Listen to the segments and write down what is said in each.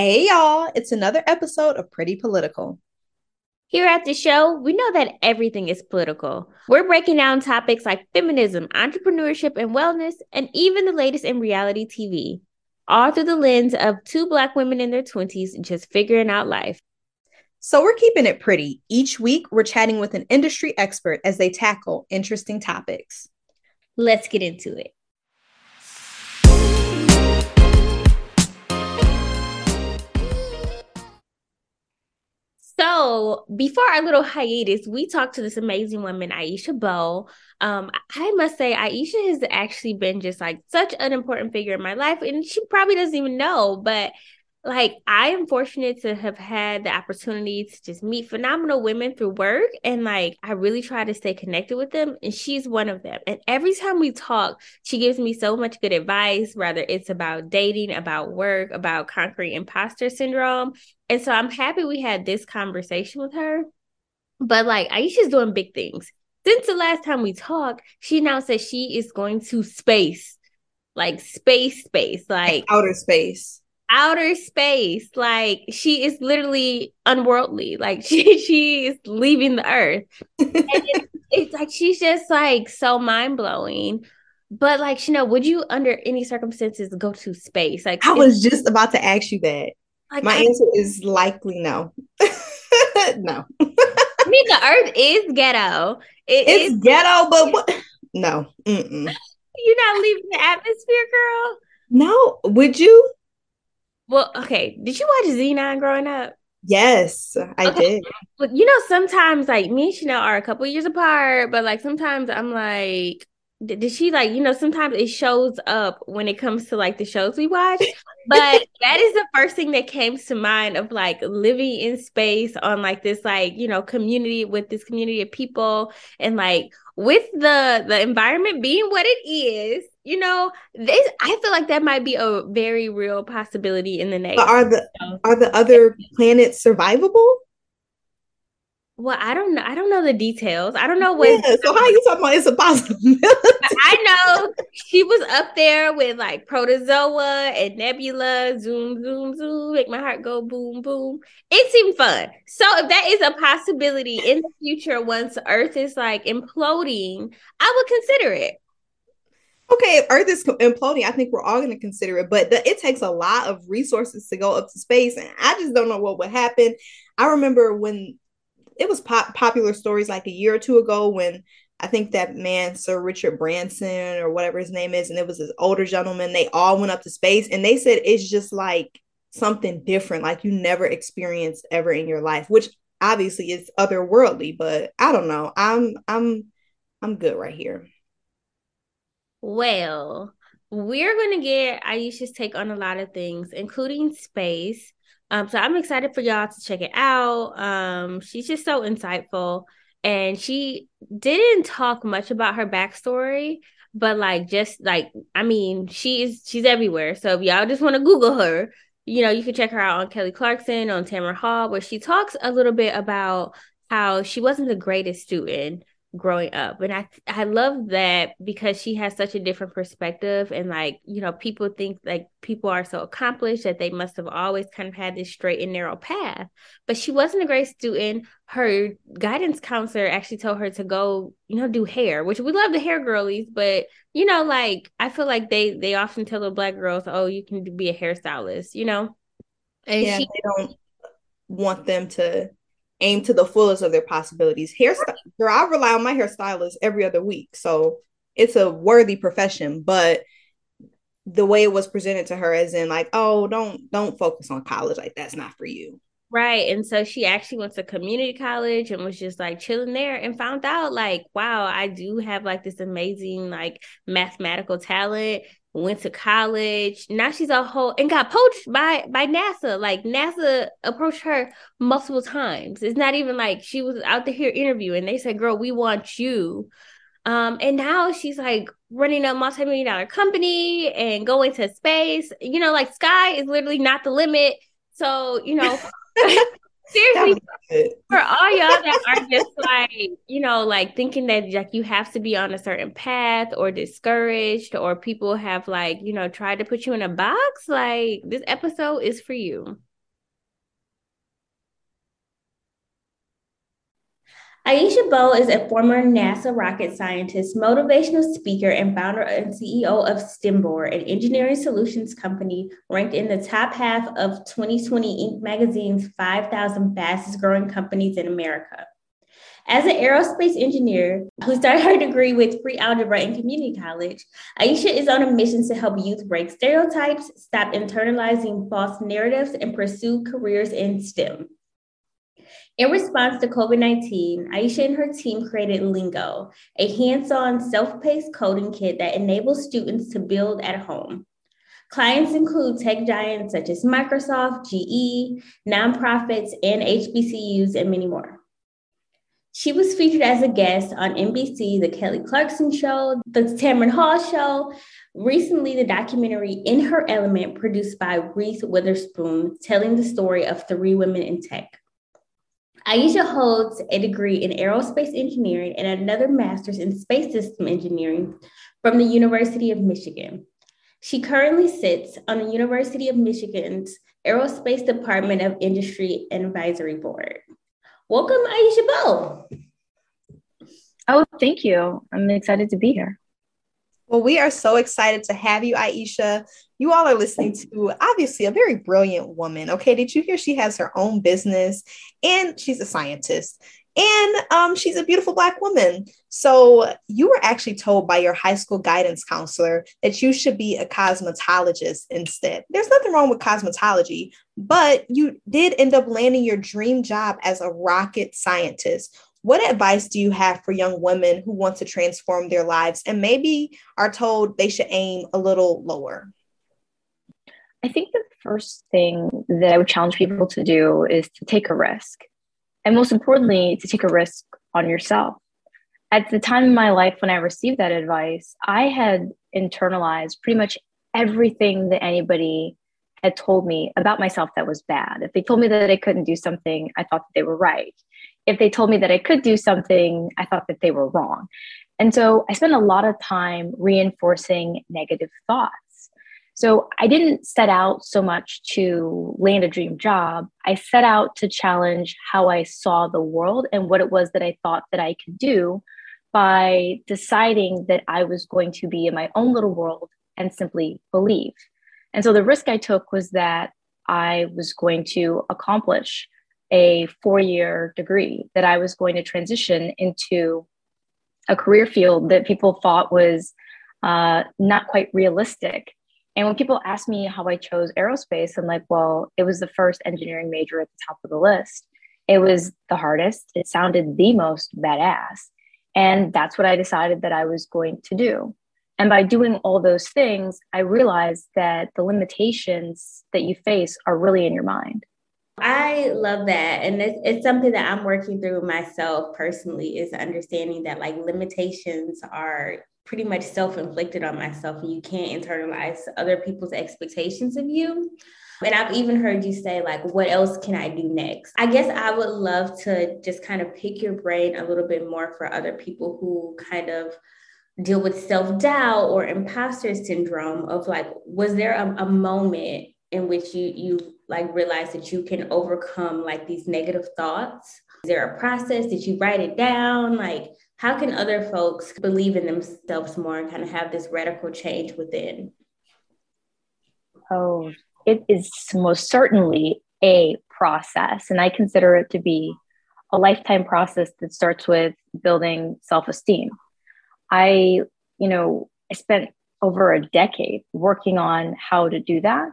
Hey, y'all. It's another episode of Pretty Political. Here at the show, we know that everything is political. We're breaking down topics like feminism, entrepreneurship, and wellness, and even the latest in reality TV, all through the lens of two Black women in their 20s just figuring out life. So, we're keeping it pretty. Each week, we're chatting with an industry expert as they tackle interesting topics. Let's get into it. So before our little hiatus, we talked to this amazing woman, Aisha Bowe. Um, I must say, Aisha has actually been just like such an important figure in my life, and she probably doesn't even know, but like I am fortunate to have had the opportunity to just meet phenomenal women through work and like I really try to stay connected with them and she's one of them. And every time we talk, she gives me so much good advice, whether it's about dating, about work, about conquering imposter syndrome. And so I'm happy we had this conversation with her. But like Aisha's doing big things. Since the last time we talked, she announced that she is going to space. Like space space, like outer space outer space. Like she is literally unworldly. Like she she is leaving the earth. it's, it's like she's just like so mind blowing. But like, you know, would you under any circumstances go to space? Like I was just about to ask you that. Like, My I, answer is likely no. no. I mean, the Earth is ghetto. It it's is, ghetto, but what? No. Mm-mm. You're not leaving the atmosphere, girl. No. Would you? Well, okay. Did you watch Zenon growing up? Yes, I okay. did. But you know, sometimes like me and Chanel are a couple years apart, but like sometimes I'm like, did she like you know sometimes it shows up when it comes to like the shows we watch but that is the first thing that came to mind of like living in space on like this like you know community with this community of people and like with the the environment being what it is you know this i feel like that might be a very real possibility in the next but are the are the other planets survivable well, I don't know. I don't know the details. I don't know what. Yeah, so how are you talking about it's a possibility? I know she was up there with like protozoa and nebula. Zoom, zoom, zoom. Make my heart go boom, boom. It seemed fun. So if that is a possibility in the future, once Earth is like imploding, I would consider it. Okay, if Earth is imploding, I think we're all going to consider it, but the, it takes a lot of resources to go up to space, and I just don't know what would happen. I remember when it was pop- popular stories like a year or two ago when I think that man, Sir Richard Branson or whatever his name is, and it was this older gentleman. They all went up to space and they said it's just like something different, like you never experienced ever in your life, which obviously is otherworldly, but I don't know. I'm I'm I'm good right here. Well, we're gonna get Aisha's take on a lot of things, including space. Um, so I'm excited for y'all to check it out. Um, she's just so insightful. And she didn't talk much about her backstory, but like just like I mean, she's she's everywhere. So if y'all just want to Google her, you know, you can check her out on Kelly Clarkson, on Tamron Hall, where she talks a little bit about how she wasn't the greatest student growing up. And i i love that because she has such a different perspective and like you know people think like people are so accomplished that they must have always kind of had this straight and narrow path. But she wasn't a great student. Her guidance counselor actually told her to go you know do hair which we love the hair girlies but you know like i feel like they they often tell the black girls oh you can be a hairstylist you know? And yeah, she they don't want them to aim to the fullest of their possibilities. Hairstyle, girl, I rely on my hairstylist every other week, so it's a worthy profession. But the way it was presented to her, as in like, oh, don't don't focus on college, like that's not for you. Right. And so she actually went to community college and was just like chilling there and found out like, wow, I do have like this amazing like mathematical talent went to college. Now she's a whole and got poached by by NASA. Like NASA approached her multiple times. It's not even like she was out there here interviewing. They said, "Girl, we want you." Um, and now she's like running a multi-million dollar company and going to space. You know, like sky is literally not the limit. So, you know, seriously for all y'all that are just like you know like thinking that like you have to be on a certain path or discouraged or people have like you know tried to put you in a box like this episode is for you Aisha Bowe is a former NASA rocket scientist, motivational speaker, and founder and CEO of STEMboard, an engineering solutions company ranked in the top half of 2020 Inc. magazine's 5,000 fastest growing companies in America. As an aerospace engineer who started her degree with pre-algebra in community college, Aisha is on a mission to help youth break stereotypes, stop internalizing false narratives, and pursue careers in STEM. In response to COVID 19, Aisha and her team created Lingo, a hands on self paced coding kit that enables students to build at home. Clients include tech giants such as Microsoft, GE, nonprofits, and HBCUs, and many more. She was featured as a guest on NBC, The Kelly Clarkson Show, The Tamron Hall Show, recently the documentary In Her Element, produced by Reese Witherspoon, telling the story of three women in tech. Aisha holds a degree in aerospace engineering and another master's in space system engineering from the University of Michigan. She currently sits on the University of Michigan's Aerospace Department of Industry Advisory Board. Welcome, Aisha Bowe. Oh, thank you. I'm excited to be here. Well, we are so excited to have you, Aisha. You all are listening to obviously a very brilliant woman. Okay, did you hear she has her own business and she's a scientist and um, she's a beautiful Black woman. So, you were actually told by your high school guidance counselor that you should be a cosmetologist instead. There's nothing wrong with cosmetology, but you did end up landing your dream job as a rocket scientist. What advice do you have for young women who want to transform their lives and maybe are told they should aim a little lower? I think the first thing that I would challenge people to do is to take a risk. And most importantly, to take a risk on yourself. At the time in my life when I received that advice, I had internalized pretty much everything that anybody had told me about myself that was bad. If they told me that I couldn't do something, I thought that they were right if they told me that I could do something, I thought that they were wrong. And so I spent a lot of time reinforcing negative thoughts. So I didn't set out so much to land a dream job. I set out to challenge how I saw the world and what it was that I thought that I could do by deciding that I was going to be in my own little world and simply believe. And so the risk I took was that I was going to accomplish a four year degree, that I was going to transition into a career field that people thought was uh, not quite realistic. And when people ask me how I chose aerospace, I'm like, well, it was the first engineering major at the top of the list. It was the hardest. It sounded the most badass. And that's what I decided that I was going to do. And by doing all those things, I realized that the limitations that you face are really in your mind. I love that. And it's, it's something that I'm working through myself personally is understanding that like limitations are pretty much self-inflicted on myself and you can't internalize other people's expectations of you. And I've even heard you say, like, what else can I do next? I guess I would love to just kind of pick your brain a little bit more for other people who kind of deal with self doubt or imposter syndrome of like, was there a, a moment in which you you like realize that you can overcome like these negative thoughts? Is there a process? Did you write it down? Like, how can other folks believe in themselves more and kind of have this radical change within? Oh, it is most certainly a process. And I consider it to be a lifetime process that starts with building self esteem. I, you know, I spent over a decade working on how to do that.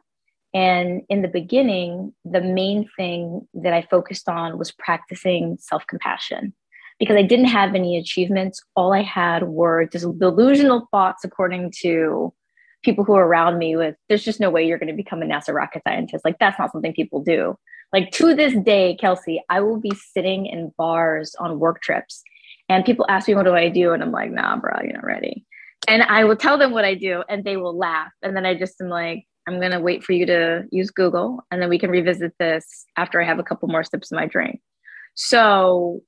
And in the beginning, the main thing that I focused on was practicing self compassion because I didn't have any achievements. All I had were just delusional thoughts, according to people who are around me, with there's just no way you're going to become a NASA rocket scientist. Like, that's not something people do. Like, to this day, Kelsey, I will be sitting in bars on work trips and people ask me, What do I do? And I'm like, Nah, bro, you're not ready. And I will tell them what I do and they will laugh. And then I just am like, I'm going to wait for you to use Google and then we can revisit this after I have a couple more sips of my drink. So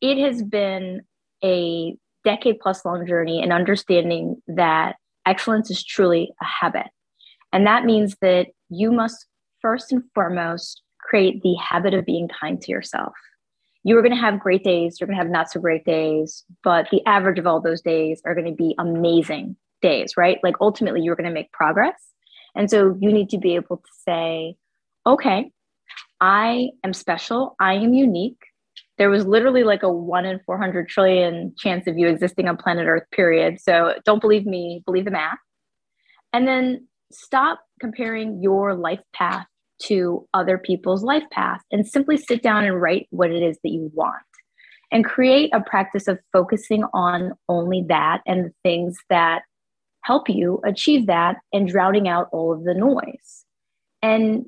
it has been a decade plus long journey in understanding that excellence is truly a habit. And that means that you must first and foremost create the habit of being kind to yourself. you are going to have great days, you're going to have not so great days, but the average of all those days are going to be amazing days, right? Like ultimately, you're going to make progress. And so you need to be able to say, okay, I am special, I am unique. There was literally like a one in 400 trillion chance of you existing on planet Earth, period. So don't believe me, believe the math. And then stop comparing your life path to other people's life path and simply sit down and write what it is that you want and create a practice of focusing on only that and the things that help you achieve that and drowning out all of the noise. And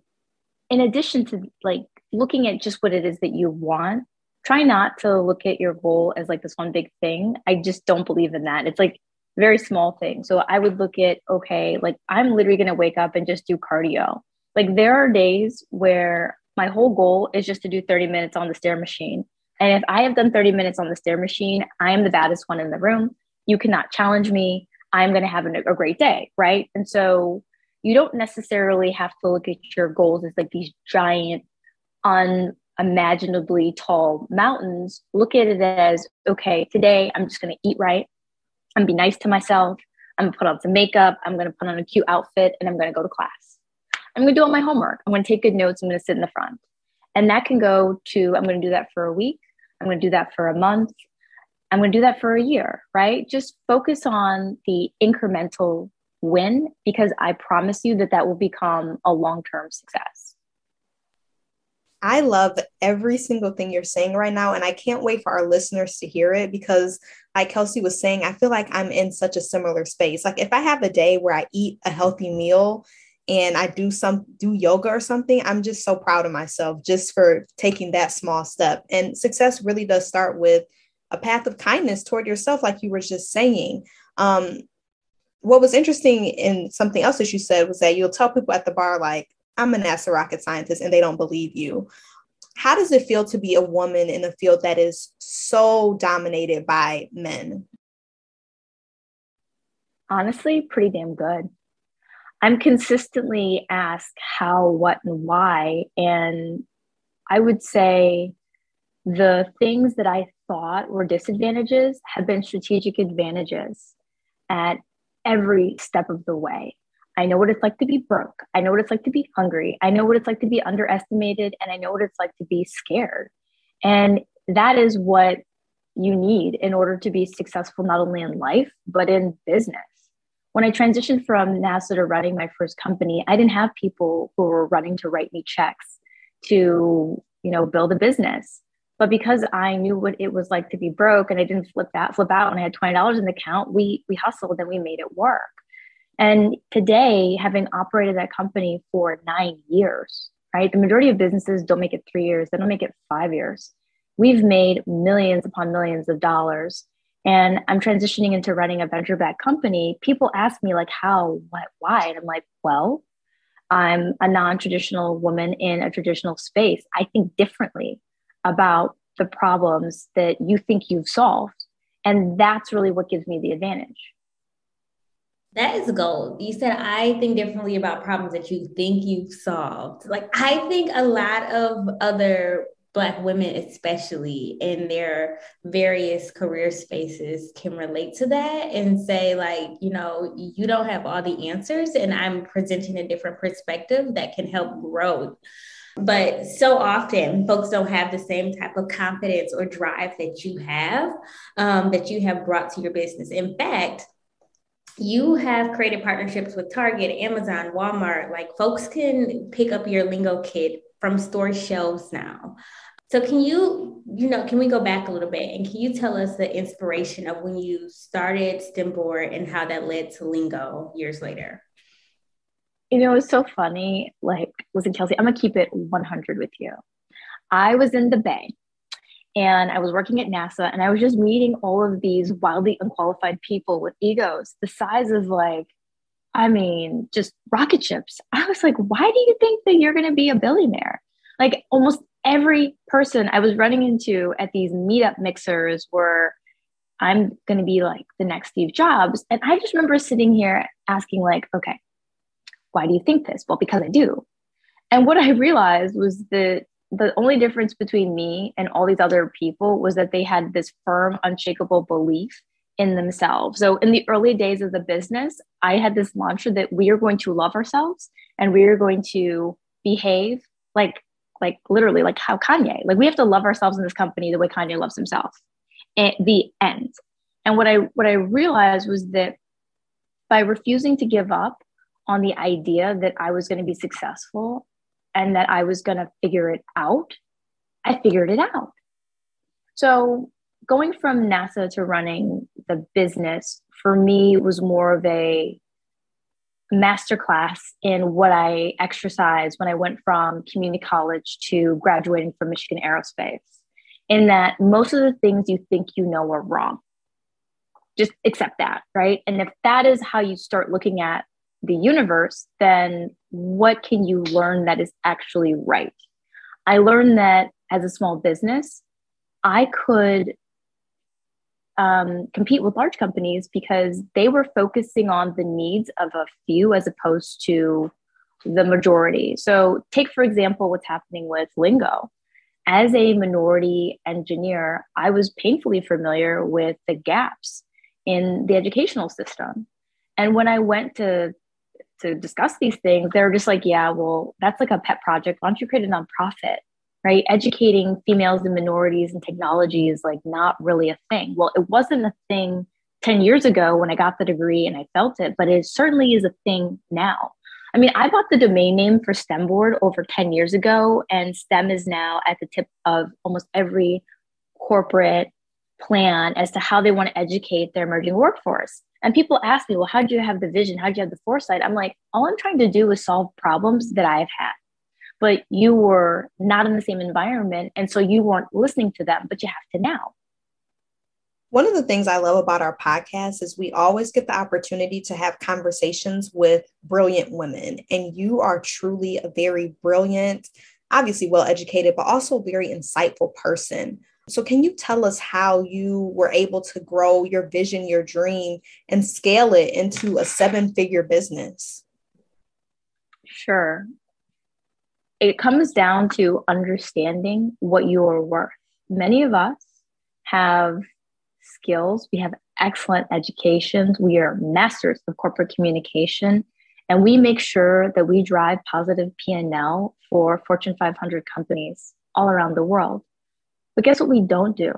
in addition to like looking at just what it is that you want, try not to look at your goal as like this one big thing. I just don't believe in that. It's like very small thing. So I would look at, okay, like I'm literally going to wake up and just do cardio. Like there are days where my whole goal is just to do 30 minutes on the stair machine. And if I have done 30 minutes on the stair machine, I am the baddest one in the room. You cannot challenge me. I'm going to have a, a great day. Right. And so you don't necessarily have to look at your goals as like these giant, unimaginably tall mountains. Look at it as okay, today I'm just going to eat right. I'm be nice to myself. I'm gonna put on some makeup. I'm gonna put on a cute outfit and I'm gonna go to class. I'm gonna do all my homework. I'm gonna take good notes. I'm gonna sit in the front. And that can go to, I'm gonna do that for a week. I'm gonna do that for a month. I'm gonna do that for a year, right? Just focus on the incremental win because I promise you that that will become a long term success. I love every single thing you're saying right now. And I can't wait for our listeners to hear it because, like Kelsey was saying, I feel like I'm in such a similar space. Like, if I have a day where I eat a healthy meal and I do some do yoga or something, I'm just so proud of myself just for taking that small step. And success really does start with a path of kindness toward yourself, like you were just saying. Um, what was interesting in something else that you said was that you'll tell people at the bar, like, I'm a NASA rocket scientist and they don't believe you. How does it feel to be a woman in a field that is so dominated by men? Honestly, pretty damn good. I'm consistently asked how, what, and why. And I would say the things that I thought were disadvantages have been strategic advantages at every step of the way. I know what it's like to be broke. I know what it's like to be hungry. I know what it's like to be underestimated. And I know what it's like to be scared. And that is what you need in order to be successful, not only in life, but in business. When I transitioned from NASA to running my first company, I didn't have people who were running to write me checks to, you know, build a business. But because I knew what it was like to be broke and I didn't flip that flip out and I had $20 in the account, we we hustled and we made it work. And today, having operated that company for nine years, right? The majority of businesses don't make it three years, they don't make it five years. We've made millions upon millions of dollars. And I'm transitioning into running a venture backed company. People ask me, like, how, what, why? And I'm like, well, I'm a non traditional woman in a traditional space. I think differently about the problems that you think you've solved. And that's really what gives me the advantage. That is gold. You said, I think differently about problems that you think you've solved. Like, I think a lot of other Black women, especially in their various career spaces, can relate to that and say, like, you know, you don't have all the answers, and I'm presenting a different perspective that can help grow. But so often, folks don't have the same type of confidence or drive that you have, um, that you have brought to your business. In fact, you have created partnerships with Target, Amazon, Walmart. Like folks can pick up your lingo kit from store shelves now. So can you, you know, can we go back a little bit and can you tell us the inspiration of when you started Stemboard and how that led to lingo years later? You know, it's so funny. Like, listen, Kelsey, I'm gonna keep it 100 with you. I was in the Bay and I was working at NASA and I was just meeting all of these wildly unqualified people with egos the size of like, I mean, just rocket ships. I was like, why do you think that you're to be a billionaire? Like almost every person I was running into at these meetup mixers were, I'm going to be like the next Steve Jobs. And I just remember sitting here asking, like, okay, why do you think this? Well, because I do. And what I realized was that the only difference between me and all these other people was that they had this firm, unshakable belief in themselves. So in the early days of the business, I had this mantra that we are going to love ourselves and we are going to behave like like literally like how Kanye. Like we have to love ourselves in this company the way Kanye loves himself. At the end. And what I what I realized was that by refusing to give up on the idea that I was going to be successful and that I was going to figure it out, I figured it out. So going from NASA to running the business for me was more of a masterclass in what I exercised when I went from community college to graduating from Michigan Aerospace. In that most of the things you think you know are wrong. Just accept that, right? And if that is how you start looking at the universe, then what can you learn that is actually right? I learned that as a small business, I could um, compete with large companies because they were focusing on the needs of a few as opposed to the majority. So, take for example what's happening with Lingo. As a minority engineer, I was painfully familiar with the gaps in the educational system. And when I went to to discuss these things, they're just like, yeah, well, that's like a pet project. Why don't you create a nonprofit? right? Educating females and minorities and technology is like not really a thing. Well, it wasn't a thing 10 years ago when I got the degree and I felt it, but it certainly is a thing now. I mean, I bought the domain name for STEM board over 10 years ago, and STEM is now at the tip of almost every corporate plan as to how they want to educate their emerging workforce. And people ask me, well, how do you have the vision? How do you have the foresight? I'm like, all I'm trying to do is solve problems that I've had but you were not in the same environment. And so you weren't listening to them, but you have to now. One of the things I love about our podcast is we always get the opportunity to have conversations with brilliant women. And you are truly a very brilliant, obviously well educated, but also very insightful person. So, can you tell us how you were able to grow your vision, your dream, and scale it into a seven figure business? Sure it comes down to understanding what you are worth. Many of us have skills, we have excellent educations, we are masters of corporate communication, and we make sure that we drive positive P&L for Fortune 500 companies all around the world. But guess what we don't do?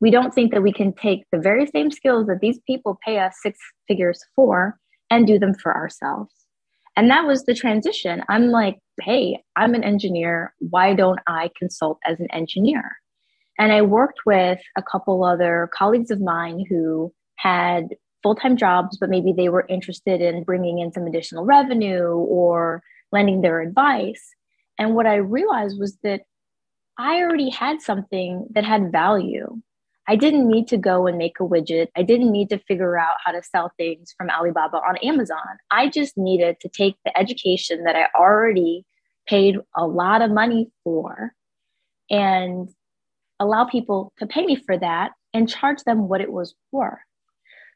We don't think that we can take the very same skills that these people pay us six figures for and do them for ourselves. And that was the transition. I'm like, hey, I'm an engineer. Why don't I consult as an engineer? And I worked with a couple other colleagues of mine who had full time jobs, but maybe they were interested in bringing in some additional revenue or lending their advice. And what I realized was that I already had something that had value. I didn't need to go and make a widget. I didn't need to figure out how to sell things from Alibaba on Amazon. I just needed to take the education that I already paid a lot of money for and allow people to pay me for that and charge them what it was worth.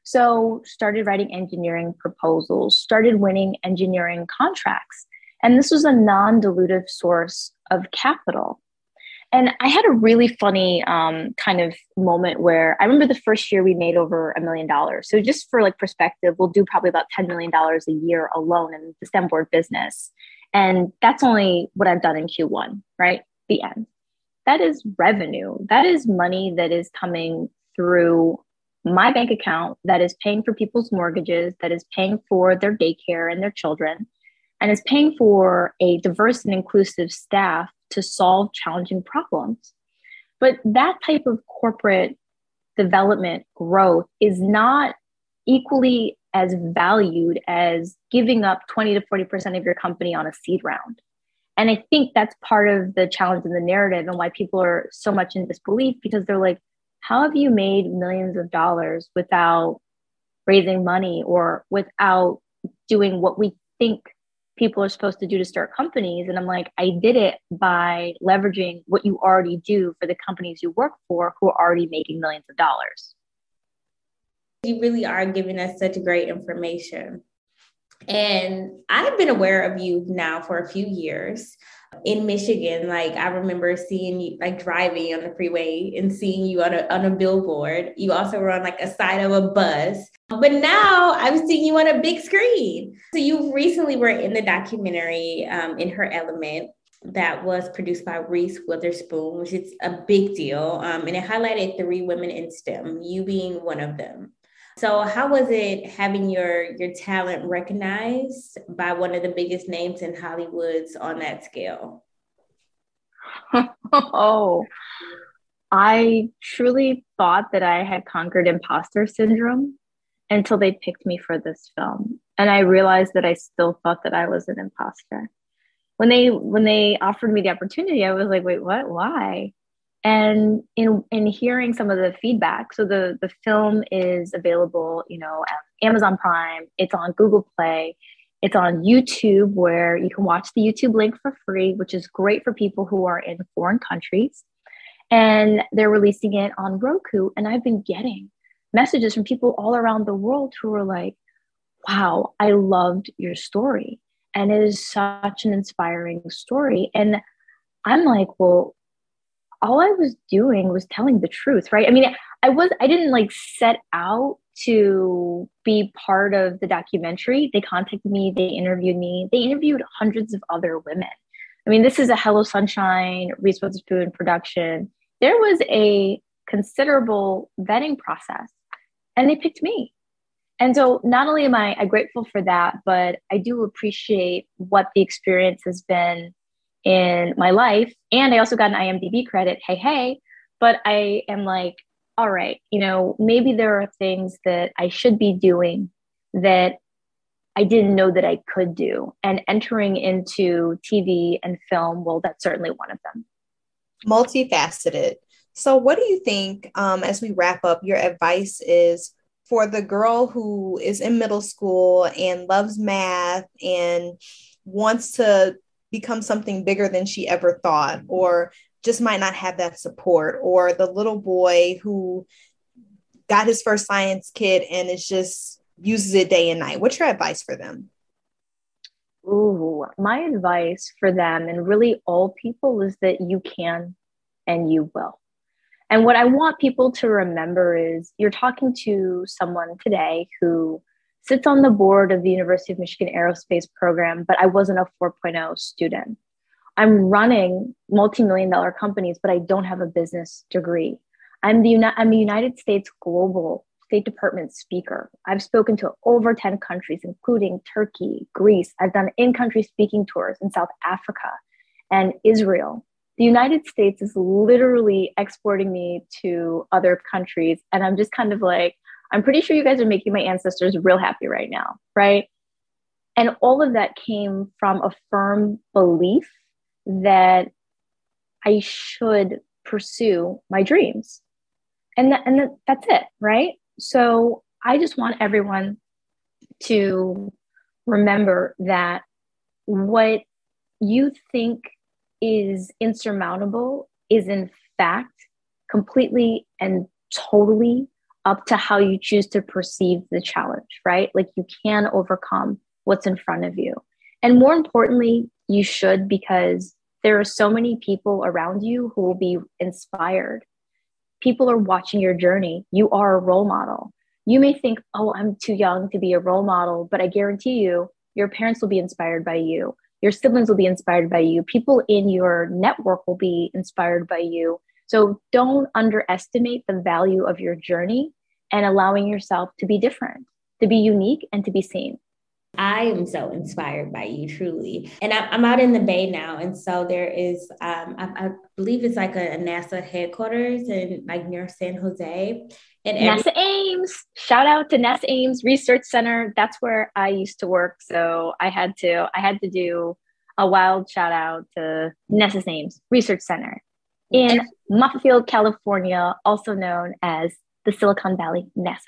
So, started writing engineering proposals, started winning engineering contracts. And this was a non dilutive source of capital. And I had a really funny um, kind of moment where I remember the first year we made over a million dollars. So just for like perspective, we'll do probably about $10 million a year alone in the STEM board business. And that's only what I've done in Q1, right? The end. That is revenue. That is money that is coming through my bank account that is paying for people's mortgages, that is paying for their daycare and their children, and is paying for a diverse and inclusive staff to solve challenging problems. But that type of corporate development growth is not equally as valued as giving up 20 to 40% of your company on a seed round. And I think that's part of the challenge in the narrative and why people are so much in disbelief because they're like, how have you made millions of dollars without raising money or without doing what we think people are supposed to do to start companies. And I'm like, I did it by leveraging what you already do for the companies you work for who are already making millions of dollars. You really are giving us such great information. And I've been aware of you now for a few years in Michigan. Like I remember seeing you like driving on the freeway and seeing you on a on a billboard. You also were on like a side of a bus. But now I'm seeing you on a big screen. So you recently were in the documentary um, in her element that was produced by Reese Witherspoon, which is a big deal. Um, and it highlighted three women in STEM, you being one of them. So how was it having your your talent recognized by one of the biggest names in Hollywood's on that scale? oh, I truly thought that I had conquered imposter syndrome until they picked me for this film. And I realized that I still thought that I was an imposter. When they when they offered me the opportunity, I was like, wait, what? Why? And in in hearing some of the feedback so the the film is available you know amazon prime it's on google play it's on youtube where you can watch the youtube link for free which is great for people who are in foreign countries. And they're releasing it on roku and i've been getting messages from people all around the world who are like wow i loved your story. And it is such an inspiring story. And i'm like well all I was doing was telling the truth, right? I mean, I was, I didn't like set out to be part of the documentary. They contacted me, they interviewed me, they interviewed hundreds of other women. I mean, this is a Hello Sunshine, Reese Witherspoon production. There was a considerable vetting process, and they picked me. And so, not only am I, I grateful for that, but I do appreciate what the experience has been in my life. And I also got an IMDb credit. Hey, hey. But I am like, all right, you know, maybe there are things that I should be doing that I didn't know that I could do. And entering into TV and film, well, that's certainly one of them. Multifaceted. So, what do you think, um, as we wrap up, your advice is for the girl who is in middle school and loves math and wants to become something bigger than she ever thought or just might not have that support or the little boy who got his first science kit and is just uses it day and night what's your advice for them Ooh, my advice for them and really all people is that you can and you will. And what I want people to remember is you're talking to someone today who sits on the board of the University of Michigan Aerospace Program, but I wasn't a 4.0 student. I'm running multi-million dollar companies, but I don't have a business degree. I'm the, Uni- I'm the United States Global State Department speaker. I've spoken to over 10 countries, including Turkey, Greece. I've done in-country speaking tours in South Africa and Israel. The United States is literally exporting me to other countries. And I'm just kind of like, I'm pretty sure you guys are making my ancestors real happy right now, right? And all of that came from a firm belief that I should pursue my dreams. And, that, and that, that's it, right? So I just want everyone to remember that what you think is insurmountable is, in fact, completely and totally up to how you choose to perceive the challenge, right? Like you can overcome what's in front of you. And more importantly, you should because there are so many people around you who will be inspired. People are watching your journey. You are a role model. You may think, oh, I'm too young to be a role model, but I guarantee you, your parents will be inspired by you. Your siblings will be inspired by you. People in your network will be inspired by you. So don't underestimate the value of your journey and allowing yourself to be different, to be unique, and to be seen. I am so inspired by you, truly. And I'm, out in the Bay now. And so there is, um, I, I, believe it's like a, a, NASA headquarters in like near San Jose. And every- NASA Ames, shout out to NASA Ames Research Center. That's where I used to work. So I had to, I had to do a wild shout out to NASA Ames Research Center in Moffett California, also known as the Silicon Valley NASA.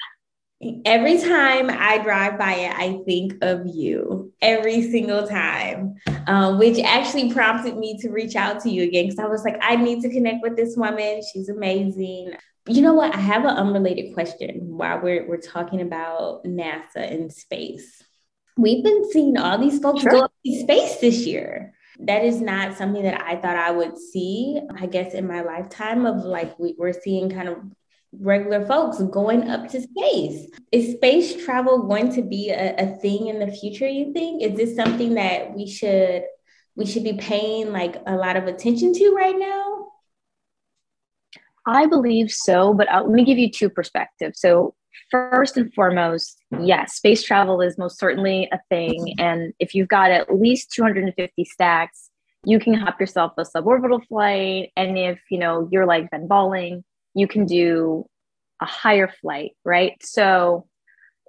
Every time I drive by it, I think of you every single time, um, which actually prompted me to reach out to you again because I was like, I need to connect with this woman. She's amazing. You know what? I have an unrelated question while we're, we're talking about NASA and space. we've been seeing all these folks sure. go up to space this year. That is not something that I thought I would see, I guess, in my lifetime of like we, we're seeing kind of regular folks going up to space. Is space travel going to be a, a thing in the future, you think? Is this something that we should we should be paying like a lot of attention to right now? I believe so, but I'll, let me give you two perspectives. So, first and foremost, yes, space travel is most certainly a thing. And if you've got at least 250 stacks, you can hop yourself a suborbital flight. And if you know you're like Ben Bolling, you can do a higher flight, right? So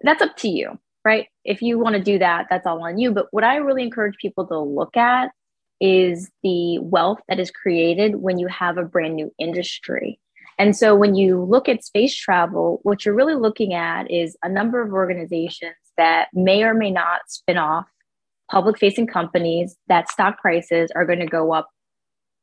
that's up to you, right? If you want to do that, that's all on you. But what I really encourage people to look at is the wealth that is created when you have a brand new industry. And so when you look at space travel, what you're really looking at is a number of organizations that may or may not spin off public facing companies that stock prices are going to go up,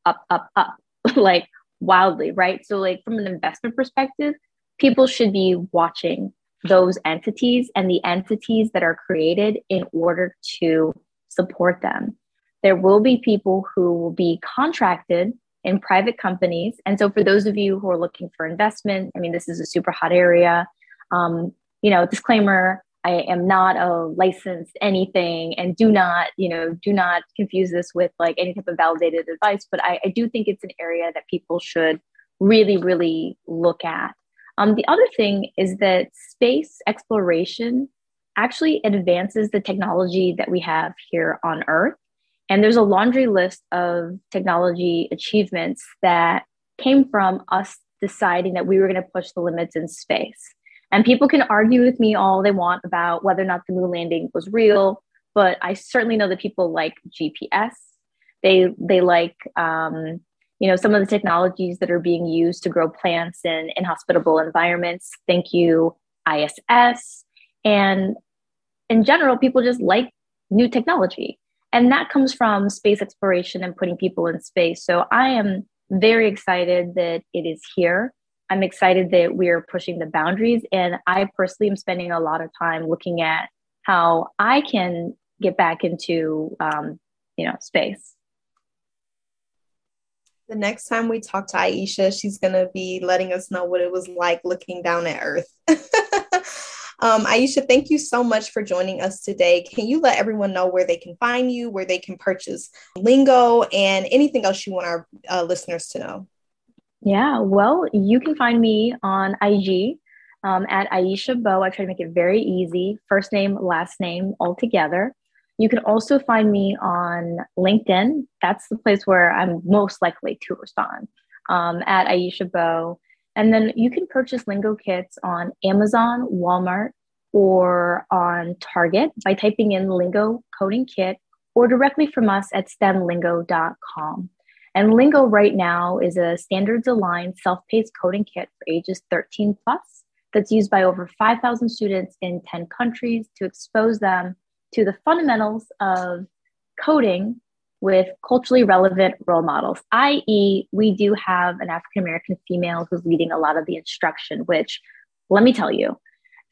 up, up, up, like wildly, right? So, like from an investment perspective, people should be watching those entities and the entities that are created in order to support them. There will be people who will be contracted in private companies. And so, for those of you who are looking for investment, I mean, this is a super hot area. Um, you know, disclaimer I am not a licensed anything and do not, you know, do not confuse this with like any type of validated advice. But I, I do think it's an area that people should really, really look at. Um, the other thing is that space exploration actually advances the technology that we have here on Earth. And there's a laundry list of technology achievements that came from us deciding that we were going to push the limits in space. And people can argue with me all they want about whether or not the moon landing was real, but I certainly know that people like GPS. They they like um, you know some of the technologies that are being used to grow plants in inhospitable environments. Thank you ISS, and in general, people just like new technology, and that comes from space exploration and putting people in space. So I am very excited that it is here. I'm excited that we're pushing the boundaries. And I personally am spending a lot of time looking at how I can get back into, um, you know, space. The next time we talk to Aisha, she's going to be letting us know what it was like looking down at Earth. um, Aisha, thank you so much for joining us today. Can you let everyone know where they can find you, where they can purchase Lingo, and anything else you want our uh, listeners to know? Yeah, well, you can find me on IG um, at Aisha Bowe. I try to make it very easy first name, last name all together. You can also find me on LinkedIn. That's the place where I'm most likely to respond um, at Aisha Bowe. And then you can purchase Lingo kits on Amazon, Walmart, or on Target by typing in Lingo Coding Kit or directly from us at stemlingo.com. And Lingo right now is a standards aligned self paced coding kit for ages 13 plus that's used by over 5,000 students in 10 countries to expose them to the fundamentals of coding with culturally relevant role models, i.e., we do have an African American female who's leading a lot of the instruction, which let me tell you,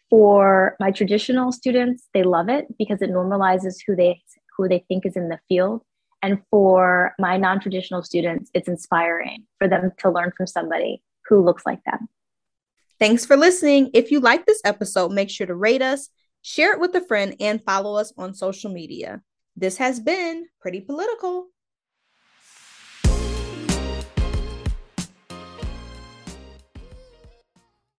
for my traditional students, they love it because it normalizes who they who they think is in the field and for my non traditional students, it's inspiring for them to learn from somebody who looks like them. Thanks for listening. If you like this episode, make sure to rate us, share it with a friend, and follow us on social media. This has been Pretty Political.